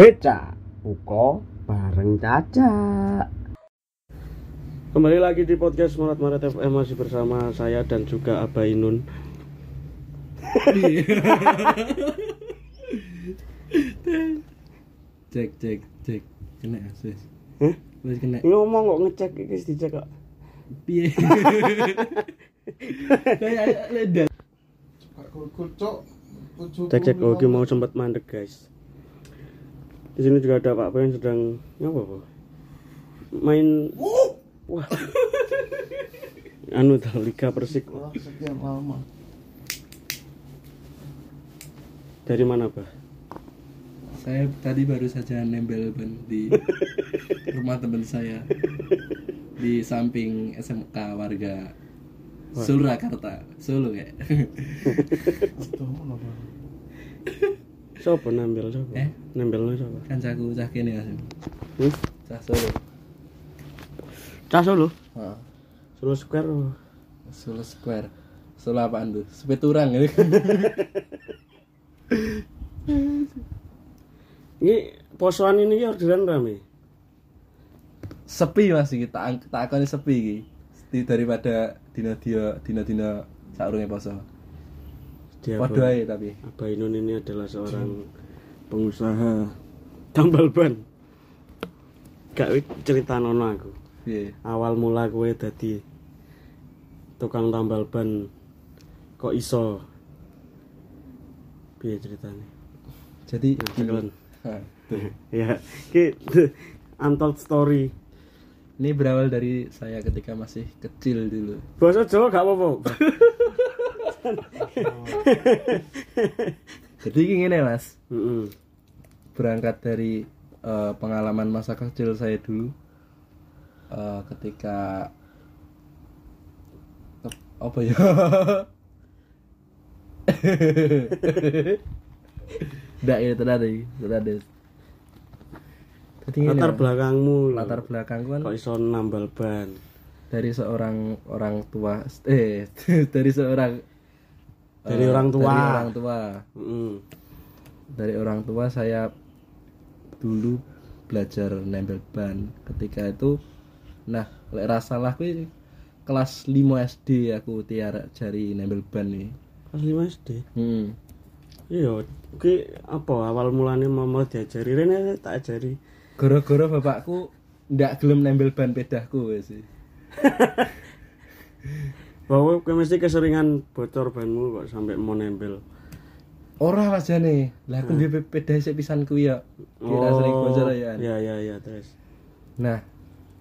Beca Uko bareng Caca Kembali lagi di podcast Marat Marat FM masih bersama saya dan juga Abainun cek cek cek kena sis Hah? kena Ngomong kok ngecek iki dicek kok piye kayak leda Cek cek oke mau sempat mandek guys di sini juga ada Pak yang sedang ngapa Pak? Main. Wah. Anu dah Liga Persik. Sekian lama. Dari mana Pak? saya tadi baru saja nempel ban di rumah teman saya. Di samping SMK warga Surakarta Solo ya Siapa nambel siapa? Eh? Nambelnya siapa? kan caku cah kene Mas Hmm? cah Solo Cah Solo? Heeh. Solo Square. Solo Square Solo apaan tuh Sepeturang gitu Ini posoan ini ya orderan rame. sepi masih kita tak akoni sepi iki Di- daripada dina dia dina dina saurunge poso padha ae tapi Abah Inun ini adalah seorang pengusaha tambal ban. Gak cerita nono aku. piye Awal mula gue dadi tukang tambal ban kok iso. Piye ceritanya? jadi Nah, ya, ki untold story. ini berawal dari saya ketika masih kecil dulu Bahasa Jawa gak apa-apa. jadi gini mas. Berangkat dari eh, pengalaman masa kecil saya dulu eh, ketika Ap- apa ya? Nggak ya tadi tadi gini, Latar belakangmu. latar belakang kan kok iso nambal ban. dari seorang orang tua eh dari seorang Dari eh, orang tua. dari orang tua Heeh. dari orang tua saya dulu belajar nempel ban ketika itu nah lek rasalah kuwi kelas 5 SD aku tiara jari nempel ban nih Kelas 5 SD. hmm. Iya, ki apa awal mulanya mama diajari rene tak ajari. gara-gara bapakku ndak gelem nempel ban pedahku sih Bahwa kowe mesti keseringan bocor banmu kok sampai mau nempel. ora aja nih lah aku di pedah sik pisan kuwi ya kira sering bocor ya Iya iya iya terus. Nah,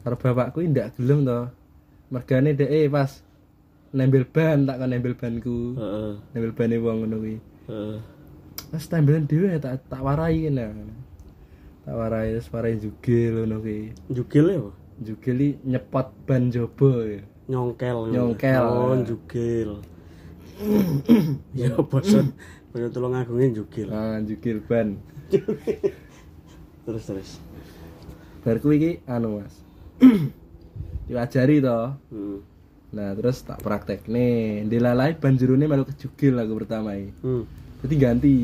karo bapakku ndak gelem to. Mergane dhek eh, pas nembel ban tak kon nembel banku. Heeh. Nembel bane wong ngono kuwi. Heeh. Mas tembelan dhewe tak tak warai kene. Tak warai terus warai jugil ngono kuwi. Jugil ya? Jugil nyepot ban jaba ya. Nyongkel. Nyongkel. Oh, jugil. Ya bosan. Pengen tolong agungin jugil. Ah, jugil ban. Terus terus. Bar kuwi iki anu Mas. Diajari to. Hmm. Nah, terus tak praktek nih. Dilalai ban jerone malu kejugil aku pertama iki. Hmm. jadi ganti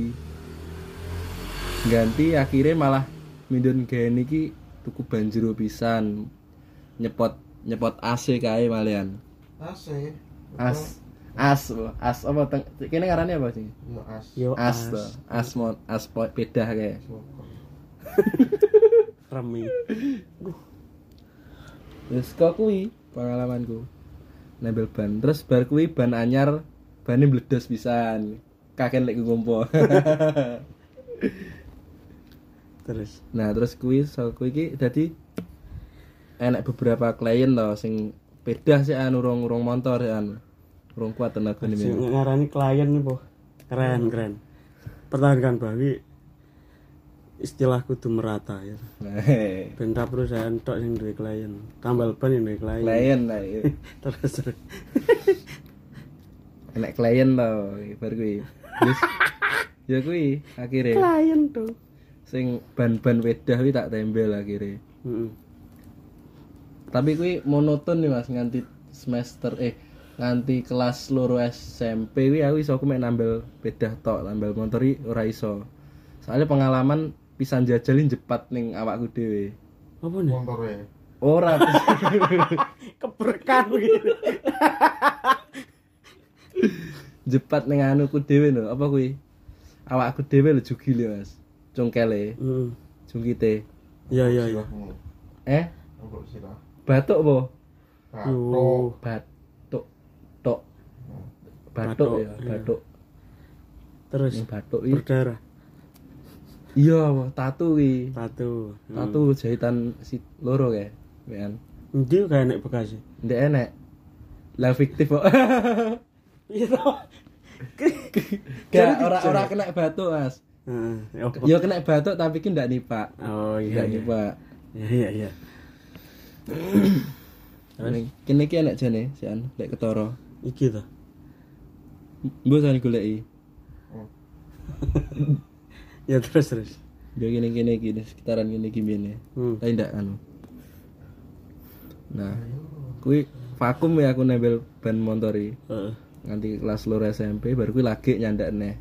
ganti akhirnya malah mindun gaen iki tuku banjiro pisan nyepot nyepot AC kae malian AC As. As, Bo. as apa teng kene ngarane apa sih? as Yo As to. As mo as po- pedah kayak. remi. Terus kok kuwi pengalamanku. Nempel ban. Terus bar kuwi ban anyar bane meledos pisan. Kakek lek ngompo. Terus nah, terus kuwi so kuwi iki dadi enek beberapa klien to sing pedah sih anu urung-urung motor sih anu. Urung kuat tenaga sing ini. ngarani klien nih, Po. Keren, keren. Pertahankan Bawi istilah kudu merata ya. Ben ra perusahaan tok sing duwe klien. Tambal ban yang duwe klien. klien lah iya. Terus terus. enek klien to bar kuwi. Terus ya kuwi akhirnya Klien tuh. sing ban-ban wedah kuwi tak tembel akhirnya. Heeh. Tapi kuwi monoton nih mas nganti semester eh nganti kelas loro SMP kuwi aku iso aku mek nambel bedah tok nambel motor iki ora iso. Soalnya pengalaman pisan jajalin jepat ning awakku dhewe. Apa nih? motornya ora. Keberkan gitu. jepat ning anuku dhewe lho apa kuwi awakku dhewe lho jugi lho mas. Cungkele. Heeh. jungkite. Iya iya iya. eh batuk apa Yo. batuk tok batuk Batuk, ya iya. batuk Terus Yang batuk iki berdarah. iya tatu iki Tato. Tatu jahitan si loro kayak, kan? Ndi kayak nek Bekasi. Ndek enek. Lah fiktif kok. Iya toh. Gak ora ora kena batuk, Mas. Heeh. Ya apa? Yo kena batuk tapi ki ndak nipak. Oh iya Ndak iya. nipak. Iya iya iya. Kene ki enek jane, sian lek ketara. Iki toh. Mbok jan goleki. Ya terus terus. Yo kene kene iki sekitaran kene iki mene. Hmm. Tapi ndak anu. Nah, kuwi vakum ya aku nembel ban motori. Heeh. nganti kelas loro SMP baru kuwi lagi nyandak neh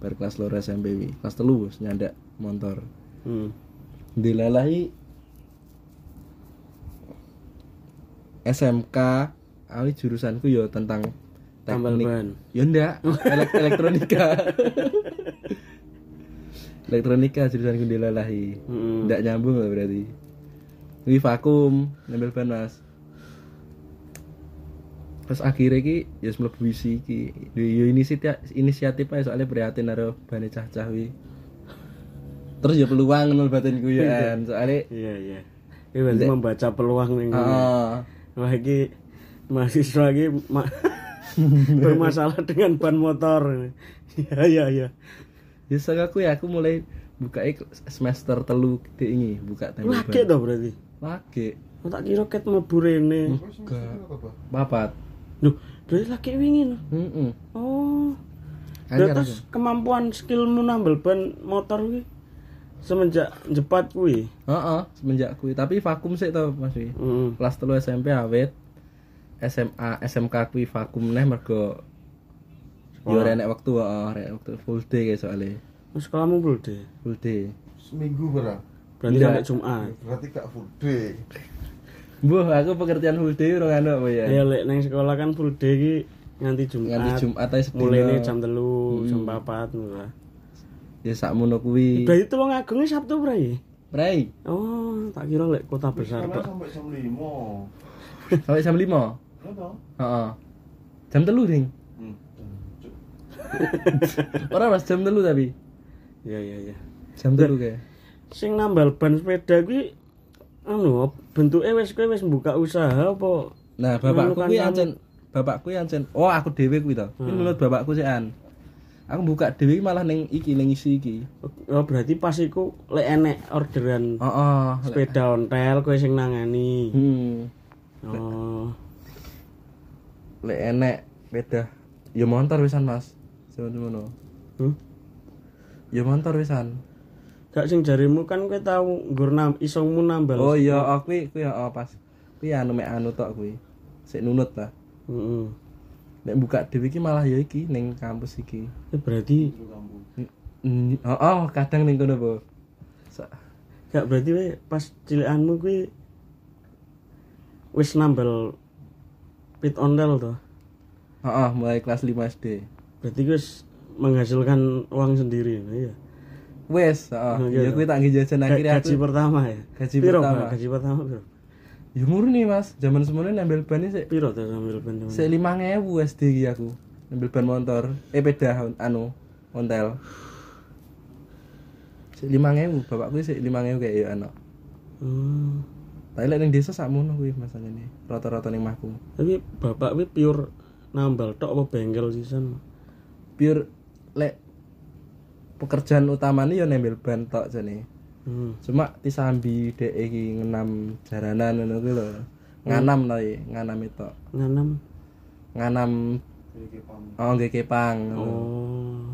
baru kelas loro SMP wi kelas telu wis nyandak motor Hmm. dilalahi SMK awi jurusanku yo tentang Tambal teknik ban. yo ndak elek- elektronika elektronika jurusanku dilalahi Hmm. ndak nyambung lah berarti Wi vakum nempel ban mas Terus akhirnya ki ya wis mlebu isi ki. Yo inisiatif inisiatif ae soalnya prihatin karo bane cah-cah wi. Terus ya peluang nol batinku ya kan. Soalnya Iya iya. Ini berarti membaca peluang nih. Iki mahasiswa iki ma bermasalah dengan ban motor. Iya iya iya. Ya sak aku ya aku mulai buka semester telu gede ini buka tembok Lagi toh berarti. Lagi. Oh, tak kira ket mlebu rene. Enggak. Papat. Duh, berarti lagi wingi. no? Heeh. Oh. Terus kemampuan skillmu nambel ban motor kuwi semenjak jepat kuwi. Heeh, semenjak kuwi tapi vakum sih to Mas Wi. Heeh. kelas telu SMP awet SMA SMK kuwi vakum neh mergo yo ora enek wektu heeh ora enek wektu full day kayak soalnya Terus sekolahmu full day. full day seminggu berapa Berarti Iya. sampai Jumat. berarti gak full day Buh, aku pengertian full day ora anu apa ya Ya lek nang sekolah kan full day ki nganti Jumat. nganti Jumat ae sedina Mulainya jam telu, jam 4 ngono lah. Ya sakmono kuwi Berarti tulung agungnya Sabtu bray. Bray Oh, tak kira lek kota besar tok. sampai jam lima sampai jam 5 toh heeh jam telu ding hmm. ora mas jam telu tapi Iya iya iya. jam telu kayak Sing nambal ban sepeda kuwi anu bentuke wis kowe wis buka usaha apa? nah bapakku kuwi ancen bapakku ancen oh aku dhewe kuwi to Hmm. menurut bapakku sih an aku buka dhewe iki malah ning iki ning isi iki Oh, berarti pas iku lek enek orderan heeh sepeda ontel kowe sing nangani. hmm Oh. lek enek beda ya motor wisan mas semono Hmm? ya motor wisan Gak sing jarimu kan kowe tau nggur nam isongmu nambal. oh iya oh, kuwi kuwi oh, pas kuwi anu mek anu tok kuwi sik nunut lah Heeh. Nek buka dhewe iki malah ya iki ning kampus iki Ya berarti Mm, oh, oh kadang ning kono Sa- gak berarti we pas cilikanmu kuwi wis nambal pit ondel toh. Heeh, mulai kelas 5 SD. Berarti wis menghasilkan uang sendiri. Iya. Wes, heeh. Ya kuwi tak jajan Ga- akhirnya gaji aku. pertama ya. Gaji Piro, pertama. Gaji pertama piro? Ya murni Mas, zaman semono nambel ban sik Piro tuh sambil ban teman? sik 5000 SD iki aku. Nambel ban motor, eh peda anu, ontel. Sik 5000, bapakku sik 5000 kayak ya anak. Hmm. Tapi lek ning desa sakmono kuwi masalahnya. Rata-rata ning mahku. Tapi bapak kuwi pure nambal tok apa bengkel sisan? Pure lek pekerjaan utamanya ya nembel ban tok jane. Hmm. Cuma disambi dhek iki ngenam jaranan ngono kuwi lho. Nganam ta iki, nganam itu. Nganam. Nganam oh nggih kepang. Oh.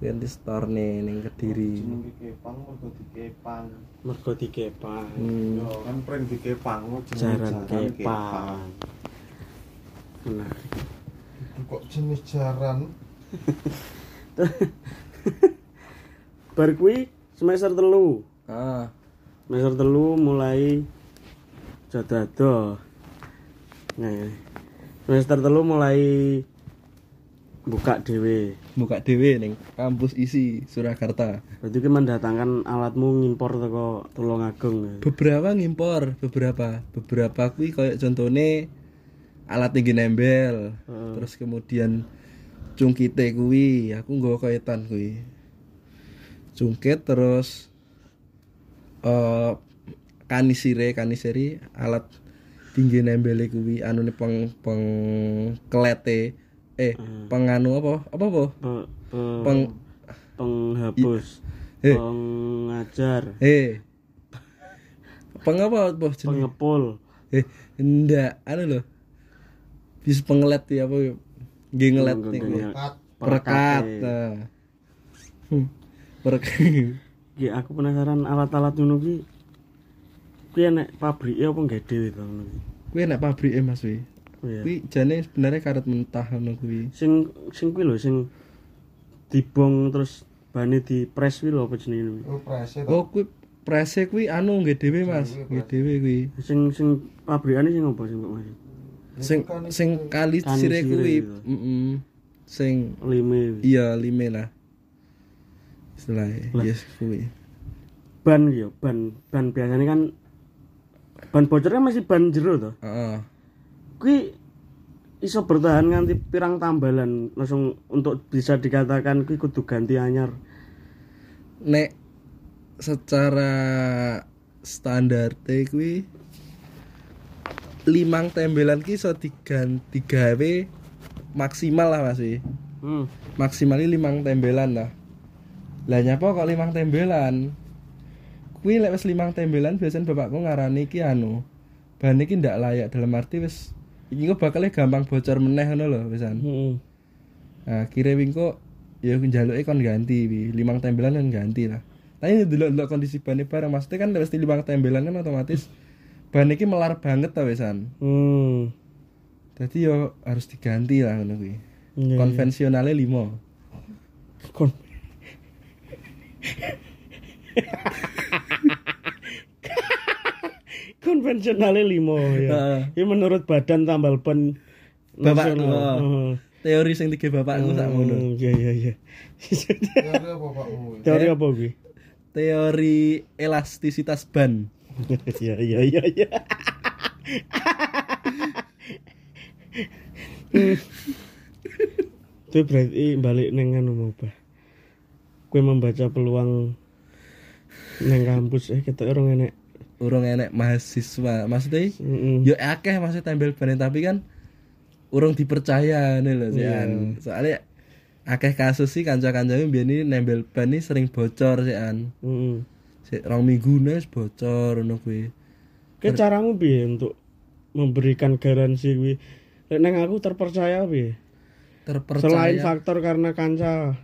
Kuwi di store nih ning Kediri. Jeneng dikepang mergo dikepang. Mergo dikepang. Hmm. Yo kan pring dikepang Jaran kepang. Nah, Itu kok jenis jaran? bar kuwi semester telu. Ah, Semester telu mulai jadado. Nah, semester telu mulai buka dhewe. buka dhewe ning kampus isi Surakarta. Berarti ki mendatangkan alatmu ngimpor teko Tulungagung. Beberapa ngimpor, beberapa. Beberapa kuwi kayak contone alat tinggi nembel. Heeh. Terus kemudian cungkite kuwi, aku nggawa kaitan kuwi. Cungkit terus eh kanisire, kanisiri alat tinggi nembele kuwi anune peng peng kelete eh penganu apa? Apa apa? Pe- pe- Peng penghapus, Eh. pengajar, eh peng apa apa jenenge? pengepul. Eh, ndak, anu loh. Bis pengelet ya apa? Nggih ngelet nih. Kat. Perekat. Perekat. Hmm. Ki aku penasaran alat-alat ngono ki kuwi enek pabrike apa nggak dhewe to ngono ki. Kuwi enak pabrike Mas wi. Oh iya. Kuwi jane sebenarnya karet mentah ngono kuwi. Sing sing kuwi lho sing dibong terus bane di press kuwi lho apa jenenge kuwi. Oh. Oh kuwi prese kuwi anu nggih dhewe Mas, nggih dhewe kuwi. Sing sing pabrikane sing apa sing kok Mas? Sing sing kali sire kuwi. gitu. Heeh. Sing Lime. iya lime lah. Istilahnya, yes kuwi. Ban yo, ban ban biasanya kan ban bocornya masih ban jero to. Heeh. Kuwi iso bertahan nganti pirang tambalan langsung untuk bisa dikatakan kuwi kudu ganti anyar. nek secara standar teh kuwi limang tembelan ki iso diganti gawe maksimal lah Mas wi. Hmm. Maksimalnya limang tembelan lah. Lah nyapa kok limang tembelan? Kuwi lek wis limang tembelan biasanya bapakku ngarani ki anu. Bahan iki ndak layak dalam arti wis iki kok bakalnya gampang bocor meneh ngono lho wisan. Hmm. Nah, kira wingko ya njaluke kon ganti wi. Limang tembelan kan ganti lah. Tapi delok-delok kondisi ban barang maksudnya kan pasti limang tembelan kan otomatis ban iki melar banget ta wisan. Hmm. Jadi yo harus diganti lah ngono kuwi. Iya, Konvensionalnya limo. Kon konvensionalnya limo ya. Heeh. Ini menurut badan tambal ban Bapak nasional. Heeh. Teori sing tiga bapakku sak ngono. Hmm, Iya iya iya. Teori apa Pakmu? Teori apa gue? Teori elastisitas ban. Iya iya iya iya. Itu berarti balik neng anu mau bah. Kue membaca peluang neng kampus eh kita orang enek. Urung enek mahasiswa. Maksudnya Mm-mm. yo akeh masih tambel ban tapi kan urung dipercaya nih loh an. Soalnya akeh kasus sih kanca-kancane biyen ini nembel ban ini sering bocor sih an. Mm-mm. Sik rong minggu nes bocor ngono kuwi. Ke caramu piye untuk memberikan garansi? Lek neng aku terpercaya piye? Terpercaya Selain faktor karena kanca,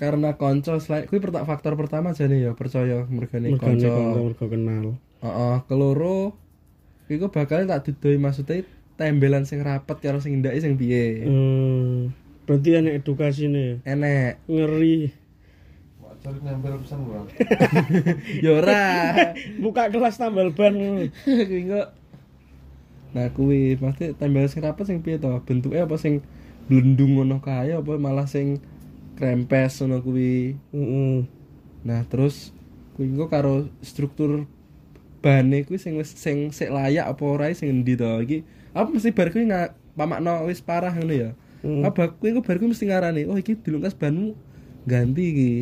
karena konco selain kuwi pertak faktor pertama jane ya percaya mergane mergane konco. mergo kenal. Heeh, keloro iku bakal tak didoi maksudnya tembelan sing rapet karo sing ndake sing piye. Hmm, berarti enek edukasi nih. Enek. Ngeri. Wajar nempel pisan gua. Ya ora. Buka kelas tambal ban. Kuwi kok Nah kuwi pasti tembel sing rapet sing piye to? Bentuke apa sing blendung ngono kae apa malah sing krempes ngono kuwi. Heeh. Nah, terus kuwi engko karo struktur bane kuwi sing wis sing sik layak apa ora sing endi to iki. Apa mesti bar kuwi pamakno wis parah ngono ya. Hmm. Apa kuwi engko bar kuwi mesti ngarani, oh iki dilungkas banmu ganti iki.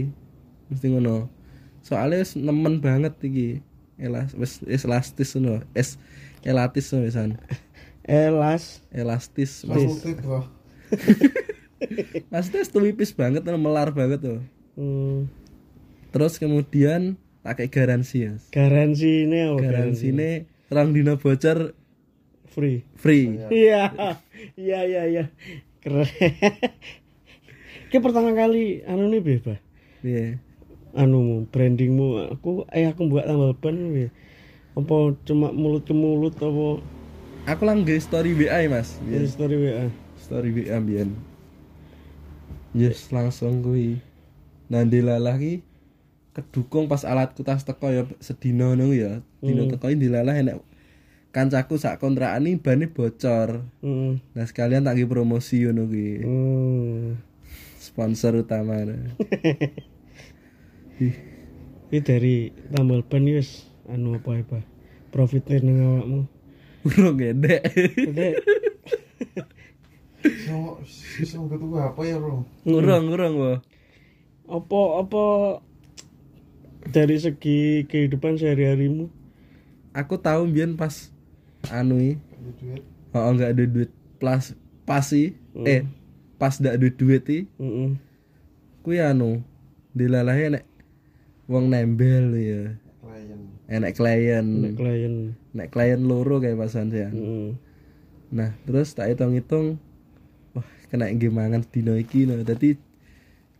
Mesti ngono. Soalnya wis nemen banget iki. Elas wis wis elastis ngono. Es elatis ngono. Elas. Elastis. Mas. maksudnya wis tuwipis banget melar banget tuh. Hmm. Terus kemudian pakai garansi ya. Garansi ini apa? Garansi ini orang dino bocor free. free. Iya. Iya iya iya. Keren. Ki pertama kali anu nih bebas. Iya. Anu brandingmu aku eh aku buat tambal ban? Apa cuma mulut ke mulut apa Aku lang nge story WA Mas. Biyen. story WA? Story WA mbiyen. Yes, langsung kuwi. Nanti lagi kedukung pas alatku tas teko ya sedina ngono ya. Dino Hmm. teko dilalah enek kancaku sak kontrakan ini bane bocor. Heeh. Nah, sekalian tak promosi ngono kuwi. Hmm. Sponsor utama. Ini dari tambal ban anu apa apa profitnya nang awakmu. urung gede. Dek, Sama sama ketua apa ya, Rom? Urung, urung, Wo. apa apa dari segi kehidupan sehari-harimu? Aku tahu mbiyen pas anu duit. oh enggak ada duit plus pas sih. Eh, pas ndak ada duit i, Heeh. kuwi anu dilalahe nek wong nembel ya. Klien. Enek klien, Nek klien. nek klien loro kayak pasan ya. Heeh. Nah, terus tak hitung-hitung kena nggih mangan dino iki no. Dadi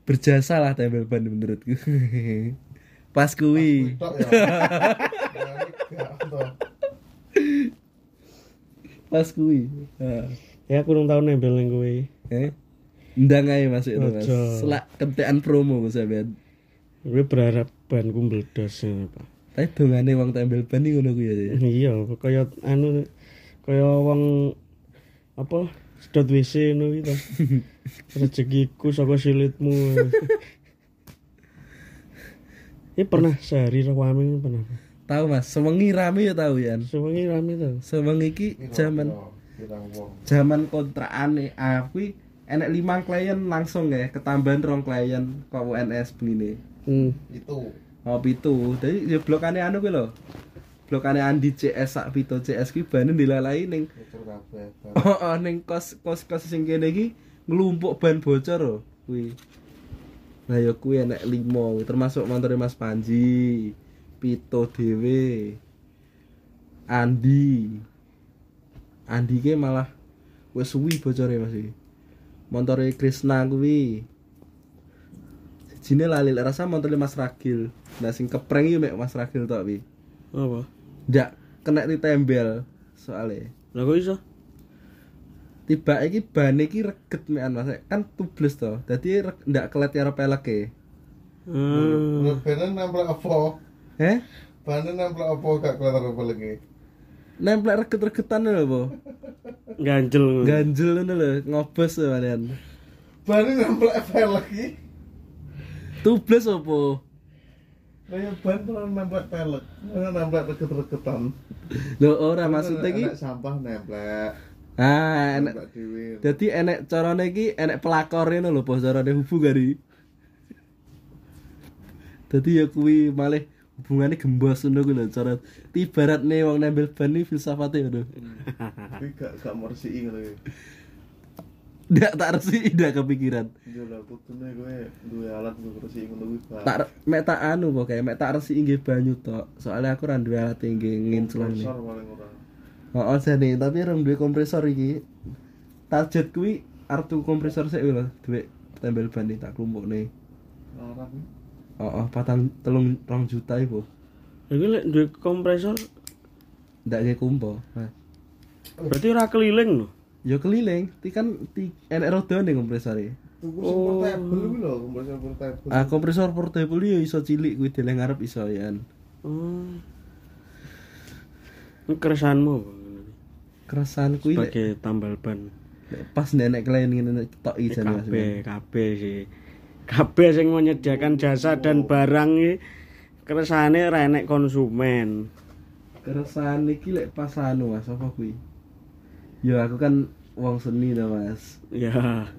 berjasa lah tembel ban menurutku. Pas kuwi. Ya. Ya, ini toh. Pas kuwi. Heeh. Ya aku urung tau nembel ning kowe. Eh? Ndang ae masuk itu mas. Selak kentekan promo Mas sampean Kowe berharap banku meledos ya, Pak. Tapi dongane wong tembel ban iki ngono kuwi ya ya. Iya, kaya anu kaya wong apa sedot WC ngono iki to. Rezekiku saka silitmu. Ini pernah sehari rawame pernah. Tahu Mas, sewengi rame ya tahu ya Sewengi rame to. Sewengi iki Piro, zaman piro, pirang wong. zaman kontrakane aku enek limang klien langsung ya ketambahan rong klien kok UNS begini Hmm. Itu. oh pitu jadi ya blokane anu kuwi lho blokane Andi CS sak pito CS ki bane dilalai ning oh, oh ning kos kos kos sing kene iki nglumpuk ban bocor lho kuwi. Nah ya kuwi enek limo termasuk montore Mas Panji pito dhewe Andi. Andi ki malah wis suwi bocore Mas iki. Montore Krisna kuwi. Sijine lali rasa montore Mas Ragil. Nah sing kepreng iki mek Mas Ragil tok wi Apa? Ndak kena ditembel soalnya Lah kok iso? tiba iki ban iki reget mekan Mas kan tubles to dadi ndak kelet karo peleke Hmm. Benen nempel apa? eh Benen nempel apa gak kelihatan apa lagi? nempel reget-regetan lho po Ganjel. ganjel ngono lho ngobos lho kalian Benen nempel apa lagi? tubles opo Kayak ban pernah nempel pelek, mana nempel reket-reketan. lho ora maksudnya iki Enak sampah nempel. ah dhewe. dadi enek carane iki enek pelakor ngono lho po carane hubung gari dadi ya kuwi malih hubungannya gembos ngono kuwi lho cara ibaratne wong nempel ban iki filsafate ngono Tapi gak gak mersiki ngono. Ndak tak resi ndak kepikiran Yo lah kudune kowe duwe alat untuk resiki ngono kuwi. Tak mek tak anu pokoknya mek tak resi nggih banyu tok soalnya aku ra duwe alat nggih nginclong ini Kompresor paling ora. oh jane tapi rong duwe kompresor iki target kuwi arep tuku kompresor sik lho duwe tembel ban iki tak klumpukne Larang. oh, oh patang telung rong juta iku Iki lek duwe kompresor ndak nggih kumpo nah. berarti ora keliling lho. Ya keliling. Ti kan ti enek rodane kompresor e Tuku sing portable kuwi lho, kompresor portable. ah kompresor portable ya iso cilik kuwi deleng ngarep iso ya Oh. Ini keresahanmu keresahan kuwi sebagai tambal ban. pas nenek klien ngene tok Eh, ijan Mas. kabeh kabeh sih. Kabeh sing menyediakan jasa dan barang iki keresane ra enek konsumen. Keresahan iki lek pas anu Mas apa kuwi? Ya aku kan wong seni to Mas ya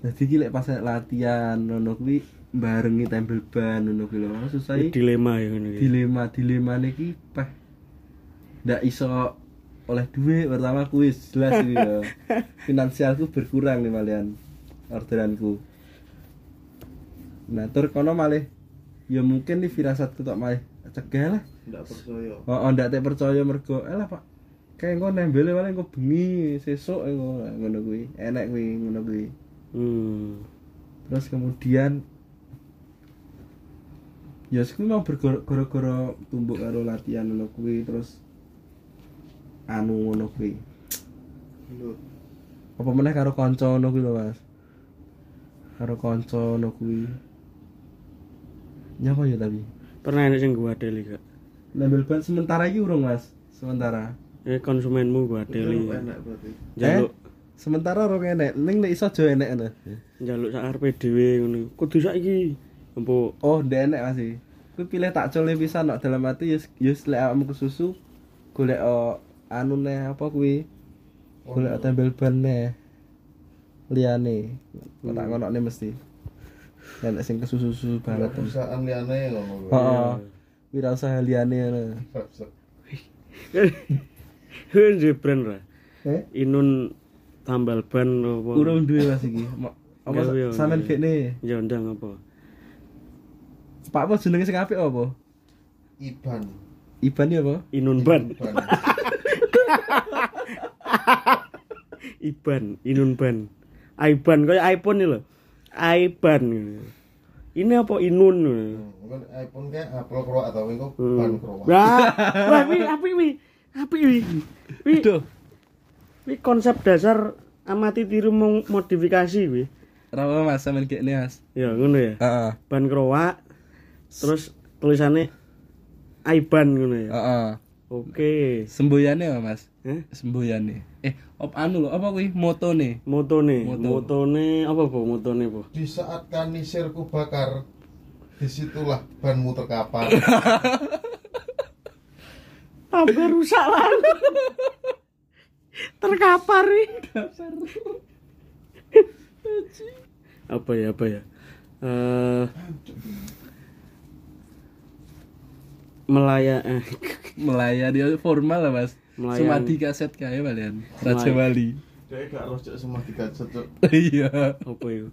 Jadi lek pas latihan ngono kuwi barengi tempel ban ngono kuwi lho. Susah dilema ya ngene iki dilema dilema ki peh ndak iso oleh duit pertama kuwi jelas iki lho. Finansialku berkurang nih malian orderanku. Nah, tur kono malih ya mungkin nih firasatku tok malih cegah lah. Nggak percaya. Oh, oh ndak percaya mergo eh lah Pak. Kayak engko nembele paling engko bengi sesuk engko ngono kuwi. Enek kuwi ngono kuwi. hmm. terus kemudian ya sih mau bergoro-goro tumbuk karo latihan ngono kuwi terus anu ngono kuwi. Lho, apa meneh karo kanca ngono kuwi lho Mas? Karo kanca ngono kuwi. Nyapa ya tapi? Pernah enek sing gua deli gak nambel ban sementara iki urung Mas? Sementara eh konsumenmu gua enak berarti. jaluk sementara urung enek ning nek iso aja enek ngono. Jaluk sak arepe dhewe ngono. Kudu saiki empuk. Oh ndek enek masih kuwi pilih tak cole pisan nok dalam hati yus yus lek awakmu kesusu golek oh, anu neh apa kuwi? Golek tempel ban neh liyane. Kok tak ngonokne mesti? Enek sing kesusu banget. Perusahaan liane ngono. heeh. Wirausaha liyane ngono Duwe brand ra eh inun tambal ban apa urung duwe Mas iki apa sampean kene ya ndang apa Pak apa jenenge sing apik apa Iban. Iban ya apa inun ban Iban. Iban, Inun Ban. Aiban kayak iPhone nih loh. Aiban. Ini apa Inun? Mungkin iPhone kayak Apple Pro atau itu Hmm. ban Pro. Wah, wah, api wi, api wi, wi, Duh wi konsep dasar amati tiru modifikasi wi. Rawa Mas sampean kene Mas Ya ngono ya. heeh Ban kroak, terus tulisannya Aiban ngono ya. heeh Oke. semboyane apa Mas Eh, semboyane eh op anu lho apa kuwi motone motone, Moto. motone apa po motone po? Di saat kanisirku bakar, di situlah banmu terkapar. Hampir rusak lah. Terkapar nih. apa ya apa ya? Eh melaya eh, melayani formal lah Mas Melayani. Sumadi kaset kae balian Raja Wali Dia gak harus cek semua digajet cok. iya apa ya?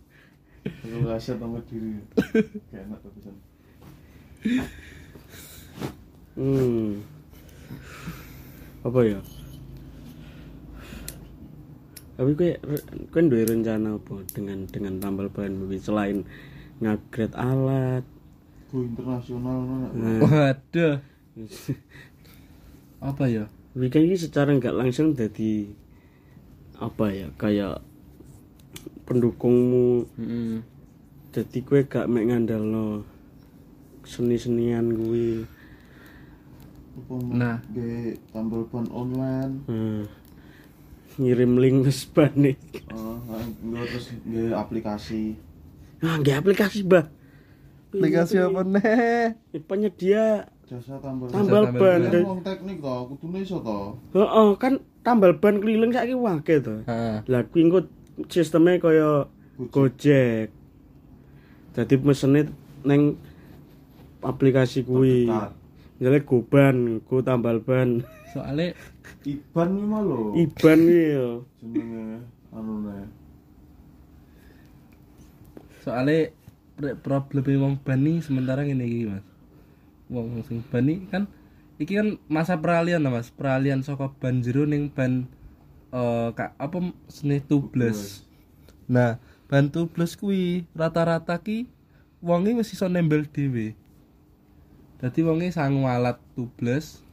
Kalau kaset sama diri. Gak enak tuh. Hmm. Apa ya? Tapi kowe kowe duwe rencana apa dengan dengan tambal ban kuwi selain ngupgrade alat? Go internasional? Nah, waduh apa ya Weekend ini secara nggak langsung jadi apa ya kayak pendukungmu Heeh. jadi kue gak mek ngandalno seni-senian gue Apa Nah. Ge tambal ban online. nah, ngirim link ke Spanik Oh, enggak terus ge aplikasi. ah nggak aplikasi bah aplikasi apa nih Eh, penyedia Jasa tambal tambal tambal ban ban. Kan wong teknik to, kudune iso to. Heeh, kan tambal ban keliling saiki wae to Heeh. lah kuwi engko sistemnya kaya Gojek jadi mesene neng aplikasi kuwi Terdekat. Misalnya goban, go tambal ban, soalnya Iban iki mah lho. iban ya. Jenenge anu ne. soalnya problem wong bani sementara ngene iki Mas wong sing bani kan iki kan masa peralihan lah Mas peralihan saka ban jero ning ban eh kak apa seni tubles nah ban tubles kuwi rata-rata ki wonge wis iso nembel dhewe dadi wonge sangu alat tubles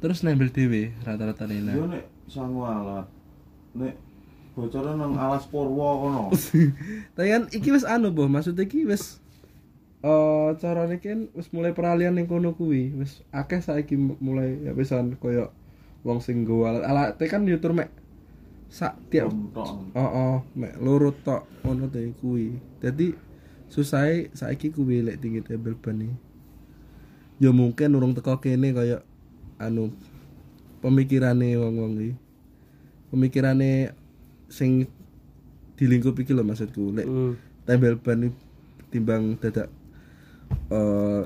terus nembel dhewe rata-rata Yo nah nek sangu alat. Nek bocoran nang alas Purwo kono. Tapi kan iki wis anu boh, maksudnya iki wis eh carane kan wis mulai peralihan ning kono kuwi. Wis akeh saiki mulai ya wisan koyo wong sing nggo alat alate kan yo tur mek sak tiap oh oh mek loro tok ngono to kuwi dadi susahe saiki kuwi lek tinggi tembel ban iki ya mungkin urung teko kene kaya anu pemikirane wong-wong iki pemikirane sing di lingkup iki lho maksudku lek Hmm. tembel ban iki timbang dadak eh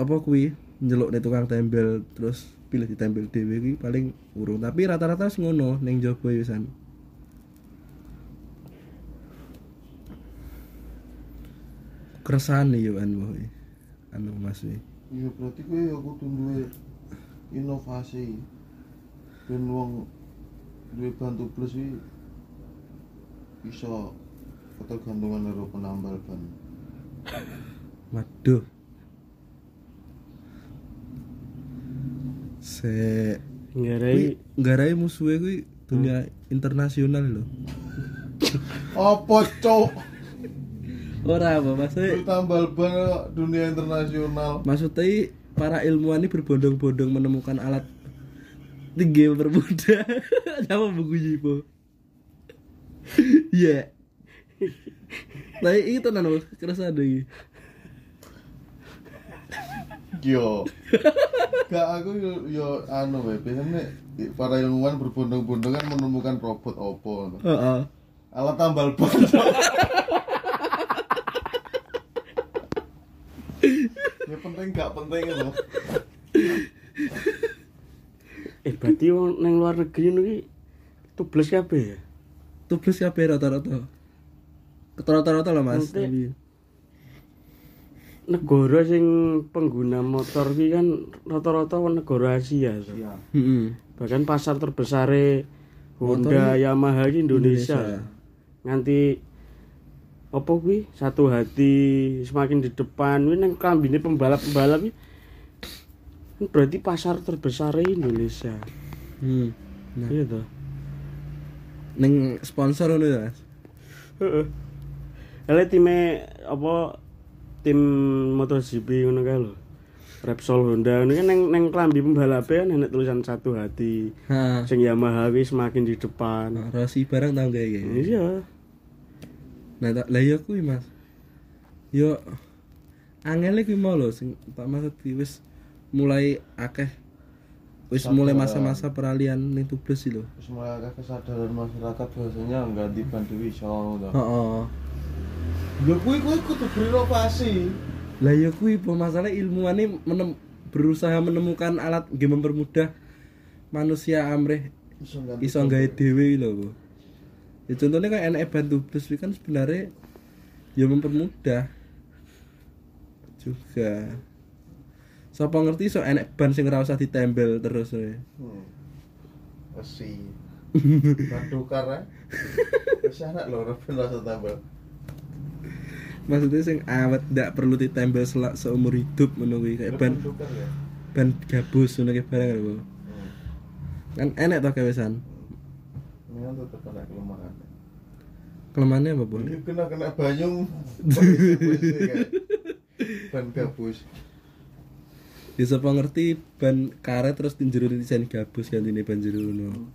apa kuwi nyeluk nih tukang tembel terus pilih ditempel dhewe kuwi paling urung tapi rata-rata wis ngono ning jaba ya san keresahan nih yo anu kuwi. anu mas kuwi. Iya berarti kowe ya kudu duwe inovasi. Ben wong duwe bantu plus iki bisa ketergantungan karo penambal ban. waduh se Nggarai nggarai musuhe kuwi dunia internasional lho Apa cok? Ora apa maksudnya Tambal ban kok dunia internasional. Maksudnya para ilmuwan ini berbondong-bondong menemukan alat tinggi mempermudah. Apa buku Yipo? Iya. Nah itu Mas, kerasa ada iki. Yo. Gak aku yo, yo anu wae, biasanya para ilmuwan berbondong-bondong kan menemukan robot opo. ngono. Heeh. Alat tambal ban. ya penting gak penting itu. eh berarti wong nang luar negeri niki tubles kabeh ya. Tubles kabeh rata-rata. Rata-rata lah Mas. Nanti- Tapi Negara sing pengguna motor ki kan rata-rata wong negara Asia. so. Iya. Heeh. Bahkan pasar terbesar Honda, Yamaha ki Indonesia. Indonesia. Nganti apa kuwi satu hati semakin di depan kuwi nang klambine pembalap-pembalap kan berarti pasar terbesar Indonesia. Hmm. Nah, Iya toh. ning sponsor ngono ya, Mas. Heeh. Ele time apa tim MotoGP ngono kae lho. Repsol Honda ini kan neng neng klambi pembalape kan enek tulisan satu hati. Ha. Sing Yamaha wis semakin di depan. Rossi barang tau gak ya? Iya. Nah, tak lah ya kuwi, Mas. Yo angel kuwi mau lho sing tak maksud kuwi wis mulai akeh wis mulai masa-masa peralihan ning tubles iki lho. Terus mulai ada kesadaran masyarakat bahwasanya ganti ban dewi iso. Heeh. Lho kuwi kuwi kudu berinovasi. Lah ya kuwi masalah ilmuwane menem, berusaha menemukan alat nggih mempermudah manusia amrih Iso gawe dhewe lho. Ya contohnya kayak enek ban tubles kuwi kan sebenarnya ya mempermudah juga. Sapa ngerti iso enek ban sing usah ditempel terus we. Hmm. Besi. Badukar ya. Wis anak lho ora ben rasa tambal. Maksudnya sing awet ndak perlu ditempel selak seumur hidup kuwi kayak ban ya. ban gabus ngono kayak barang lho. Hmm. Kan enek to kewesan. Ini kan tetep kena kelemahan. Kelemahannya apa, Bu? Ini kena kena banyu. Ban gabus. Ya sapa ngerti ban karet terus tinjero desain gabus gantine ban jero ngono.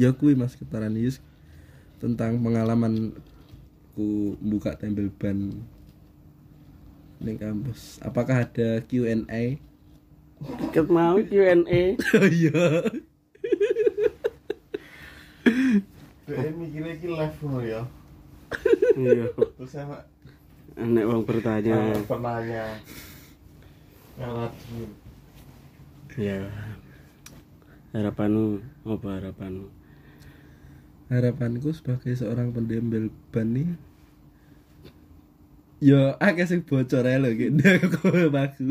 ya kuwi Mas Ketaran Yus tentang pengalaman ku buka tempel ban ning kampus. Apakah ada Q&A? Ket mau Q&A. Iya. Dia mikirnya iki live ngono ya. Iya. Terus sama Enek wong bertanya. penanya. Ngarat. Ya. Harapanmu apa harapanmu? Harapanku sebagai seorang pendembel ban nih Ya akeh sing bocor ae lho iki. Aku aku.